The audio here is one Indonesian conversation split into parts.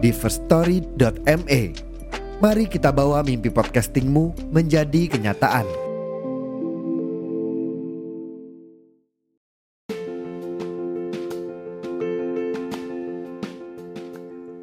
di firststory.me. Mari kita bawa mimpi podcastingmu menjadi kenyataan.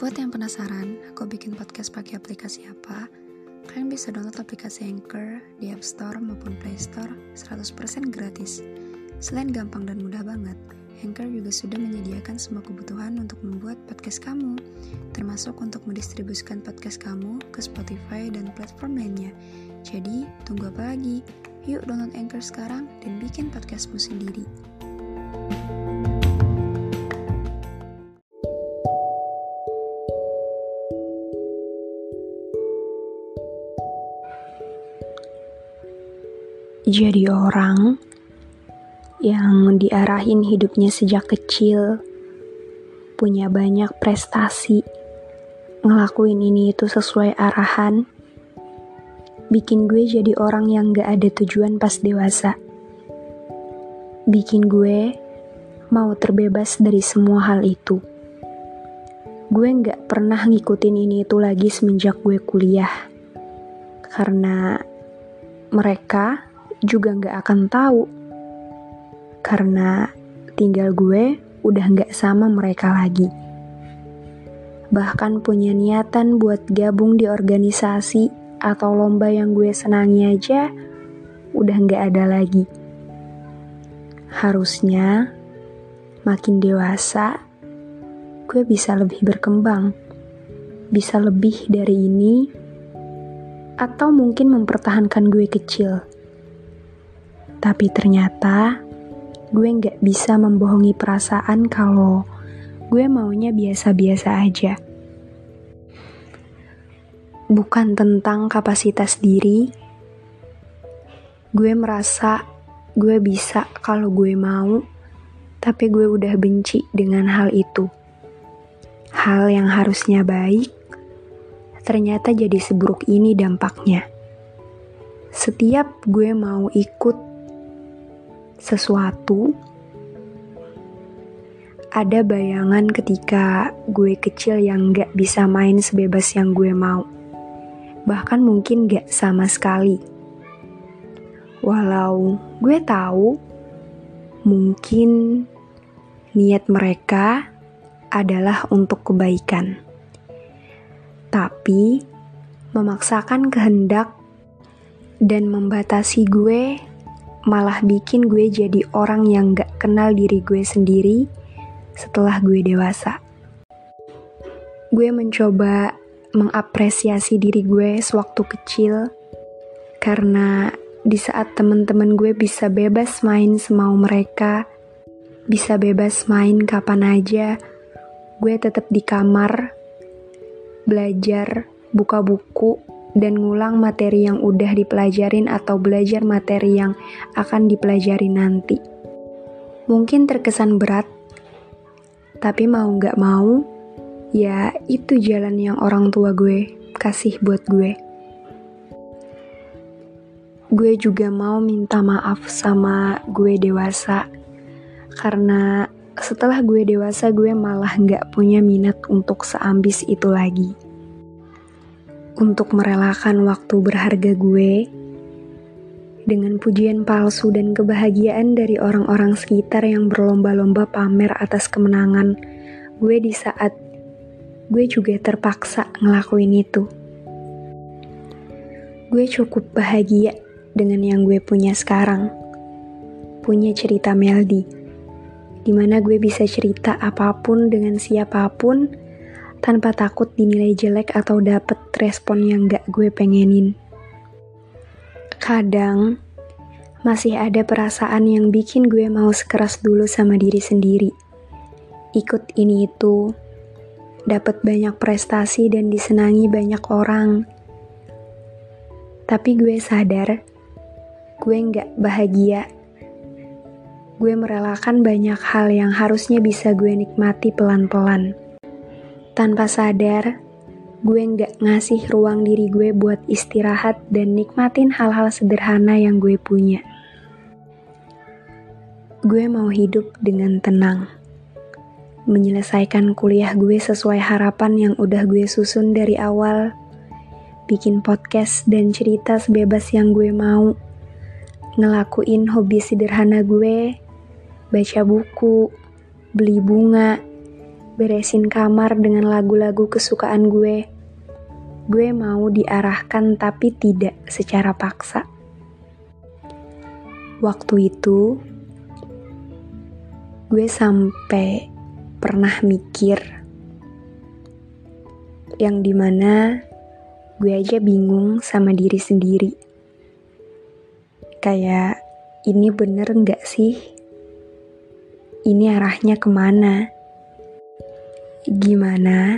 Buat yang penasaran, aku bikin podcast pakai aplikasi apa? Kalian bisa download aplikasi Anchor di App Store maupun Play Store 100% gratis. Selain gampang dan mudah banget, Anchor juga sudah menyediakan semua kebutuhan untuk membuat podcast kamu, termasuk untuk mendistribusikan podcast kamu ke Spotify dan platform lainnya. Jadi, tunggu apa lagi? Yuk download Anchor sekarang dan bikin podcastmu sendiri. jadi orang yang diarahin hidupnya sejak kecil, punya banyak prestasi, ngelakuin ini itu sesuai arahan, bikin gue jadi orang yang gak ada tujuan pas dewasa. Bikin gue mau terbebas dari semua hal itu. Gue gak pernah ngikutin ini itu lagi semenjak gue kuliah. Karena mereka juga nggak akan tahu karena tinggal gue udah nggak sama mereka lagi. Bahkan punya niatan buat gabung di organisasi atau lomba yang gue senangi aja udah nggak ada lagi. Harusnya makin dewasa gue bisa lebih berkembang, bisa lebih dari ini, atau mungkin mempertahankan gue kecil tapi ternyata gue nggak bisa membohongi perasaan kalau gue maunya biasa-biasa aja. Bukan tentang kapasitas diri, gue merasa gue bisa kalau gue mau, tapi gue udah benci dengan hal itu. Hal yang harusnya baik, ternyata jadi seburuk ini dampaknya. Setiap gue mau ikut sesuatu, ada bayangan ketika gue kecil yang gak bisa main sebebas yang gue mau. Bahkan mungkin gak sama sekali. Walau gue tahu mungkin niat mereka adalah untuk kebaikan. Tapi memaksakan kehendak dan membatasi gue malah bikin gue jadi orang yang gak kenal diri gue sendiri setelah gue dewasa. Gue mencoba mengapresiasi diri gue sewaktu kecil karena di saat temen-temen gue bisa bebas main semau mereka, bisa bebas main kapan aja, gue tetap di kamar, belajar, buka buku, dan ngulang materi yang udah dipelajarin atau belajar materi yang akan dipelajari nanti. Mungkin terkesan berat, tapi mau gak mau, ya itu jalan yang orang tua gue kasih buat gue. Gue juga mau minta maaf sama gue dewasa, karena setelah gue dewasa gue malah gak punya minat untuk seambis itu lagi untuk merelakan waktu berharga gue dengan pujian palsu dan kebahagiaan dari orang-orang sekitar yang berlomba-lomba pamer atas kemenangan gue di saat gue juga terpaksa ngelakuin itu. Gue cukup bahagia dengan yang gue punya sekarang. Punya cerita Meldi, di mana gue bisa cerita apa pun dengan siapa pun tanpa takut dinilai jelek atau dapet respon yang gak gue pengenin. Kadang, masih ada perasaan yang bikin gue mau sekeras dulu sama diri sendiri. Ikut ini itu, dapat banyak prestasi dan disenangi banyak orang. Tapi gue sadar, gue nggak bahagia. Gue merelakan banyak hal yang harusnya bisa gue nikmati pelan-pelan. Tanpa sadar, gue nggak ngasih ruang diri gue buat istirahat dan nikmatin hal-hal sederhana yang gue punya. Gue mau hidup dengan tenang. Menyelesaikan kuliah gue sesuai harapan yang udah gue susun dari awal bikin podcast dan cerita sebebas yang gue mau, ngelakuin hobi sederhana gue, baca buku, beli bunga, beresin kamar dengan lagu-lagu kesukaan gue. Gue mau diarahkan tapi tidak secara paksa. Waktu itu, gue sampai pernah mikir yang di mana gue aja bingung sama diri sendiri. Kayak, ini bener nggak sih? Ini arahnya ke mana? Gimana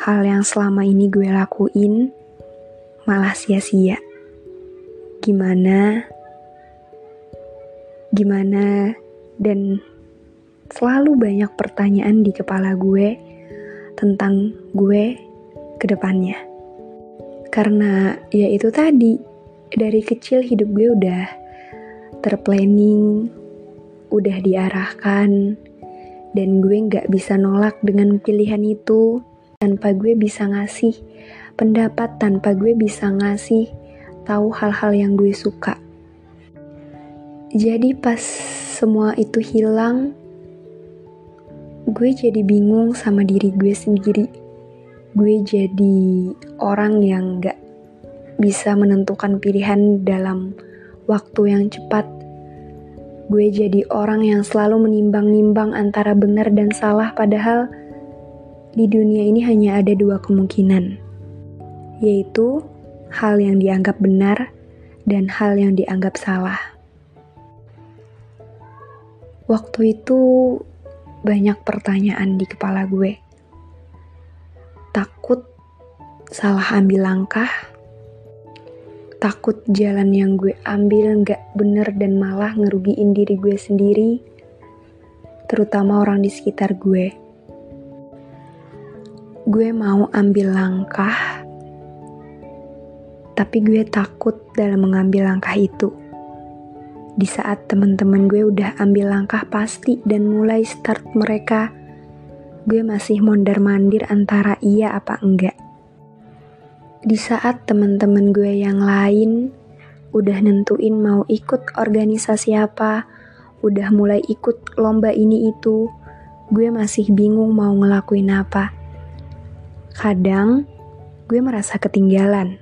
hal yang selama ini gue lakuin malah sia-sia? Gimana? Gimana? Dan selalu banyak pertanyaan di kepala gue tentang gue ke depannya. Karena ya itu tadi, dari kecil hidup gue udah terplanning, udah diarahkan, dan gue gak bisa nolak dengan pilihan itu tanpa gue bisa ngasih pendapat, tanpa gue bisa ngasih tahu hal-hal yang gue suka. Jadi pas semua itu hilang, gue jadi bingung sama diri gue sendiri gue jadi orang yang gak bisa menentukan pilihan dalam waktu yang cepat. Gue jadi orang yang selalu menimbang-nimbang antara benar dan salah, padahal di dunia ini hanya ada dua kemungkinan, yaitu hal yang dianggap benar dan hal yang dianggap salah. Waktu itu banyak pertanyaan di kepala gue takut salah ambil langkah, takut jalan yang gue ambil gak bener dan malah ngerugiin diri gue sendiri, terutama orang di sekitar gue. Gue mau ambil langkah, tapi gue takut dalam mengambil langkah itu. Di saat teman-teman gue udah ambil langkah pasti dan mulai start mereka gue masih mondar-mandir antara iya apa enggak. Di saat teman-teman gue yang lain udah nentuin mau ikut organisasi apa, udah mulai ikut lomba ini itu, gue masih bingung mau ngelakuin apa. Kadang gue merasa ketinggalan,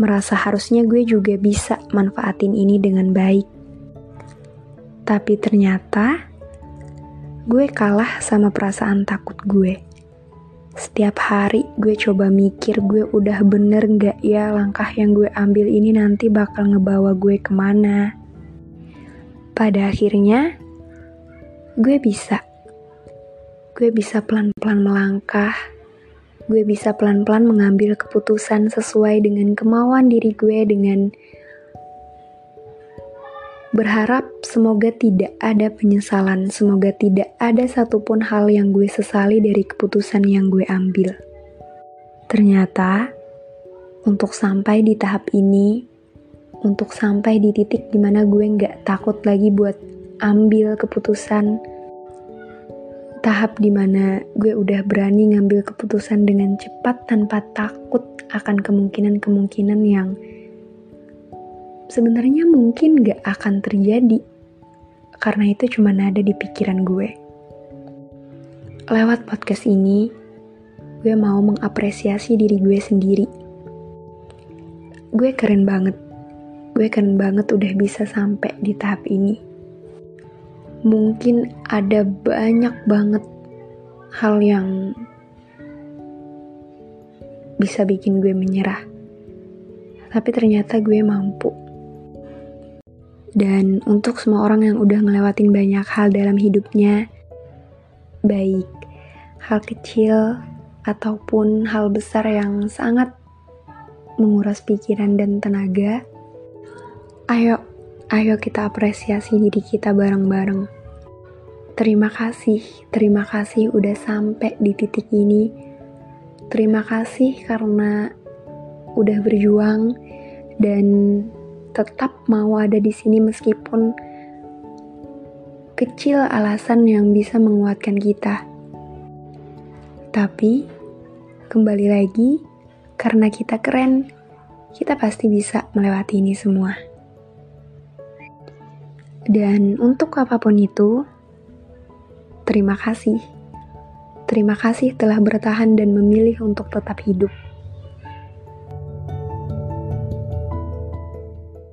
merasa harusnya gue juga bisa manfaatin ini dengan baik. Tapi ternyata gue kalah sama perasaan takut gue. Setiap hari gue coba mikir gue udah bener gak ya langkah yang gue ambil ini nanti bakal ngebawa gue ke mana. Pada akhirnya, gue bisa. Gue bisa pelan-pelan melangkah. Gue bisa pelan-pelan mengambil keputusan sesuai dengan kemauan diri gue dengan Berharap semoga tidak ada penyesalan, semoga tidak ada satupun hal yang gue sesali dari keputusan yang gue ambil. Ternyata, untuk sampai di tahap ini, untuk sampai di titik di mana gue nggak takut lagi buat ambil keputusan, tahap di mana gue udah berani ngambil keputusan dengan cepat tanpa takut akan kemungkinan-kemungkinan yang sebenarnya mungkin gak akan terjadi karena itu cuma ada di pikiran gue. Lewat podcast ini, gue mau mengapresiasi diri gue sendiri. Gue keren banget. Gue keren banget udah bisa sampai di tahap ini. Mungkin ada banyak banget hal yang bisa bikin gue menyerah. Tapi ternyata gue mampu dan untuk semua orang yang udah ngelewatin banyak hal dalam hidupnya, baik, hal kecil ataupun hal besar yang sangat menguras pikiran dan tenaga, ayo, ayo kita apresiasi diri kita bareng-bareng. Terima kasih, terima kasih udah sampai di titik ini. Terima kasih karena udah berjuang dan tetap mau ada di sini meskipun kecil alasan yang bisa menguatkan kita. Tapi kembali lagi, karena kita keren, kita pasti bisa melewati ini semua. Dan untuk apa pun itu, terima kasih. Terima kasih telah bertahan dan memilih untuk tetap hidup.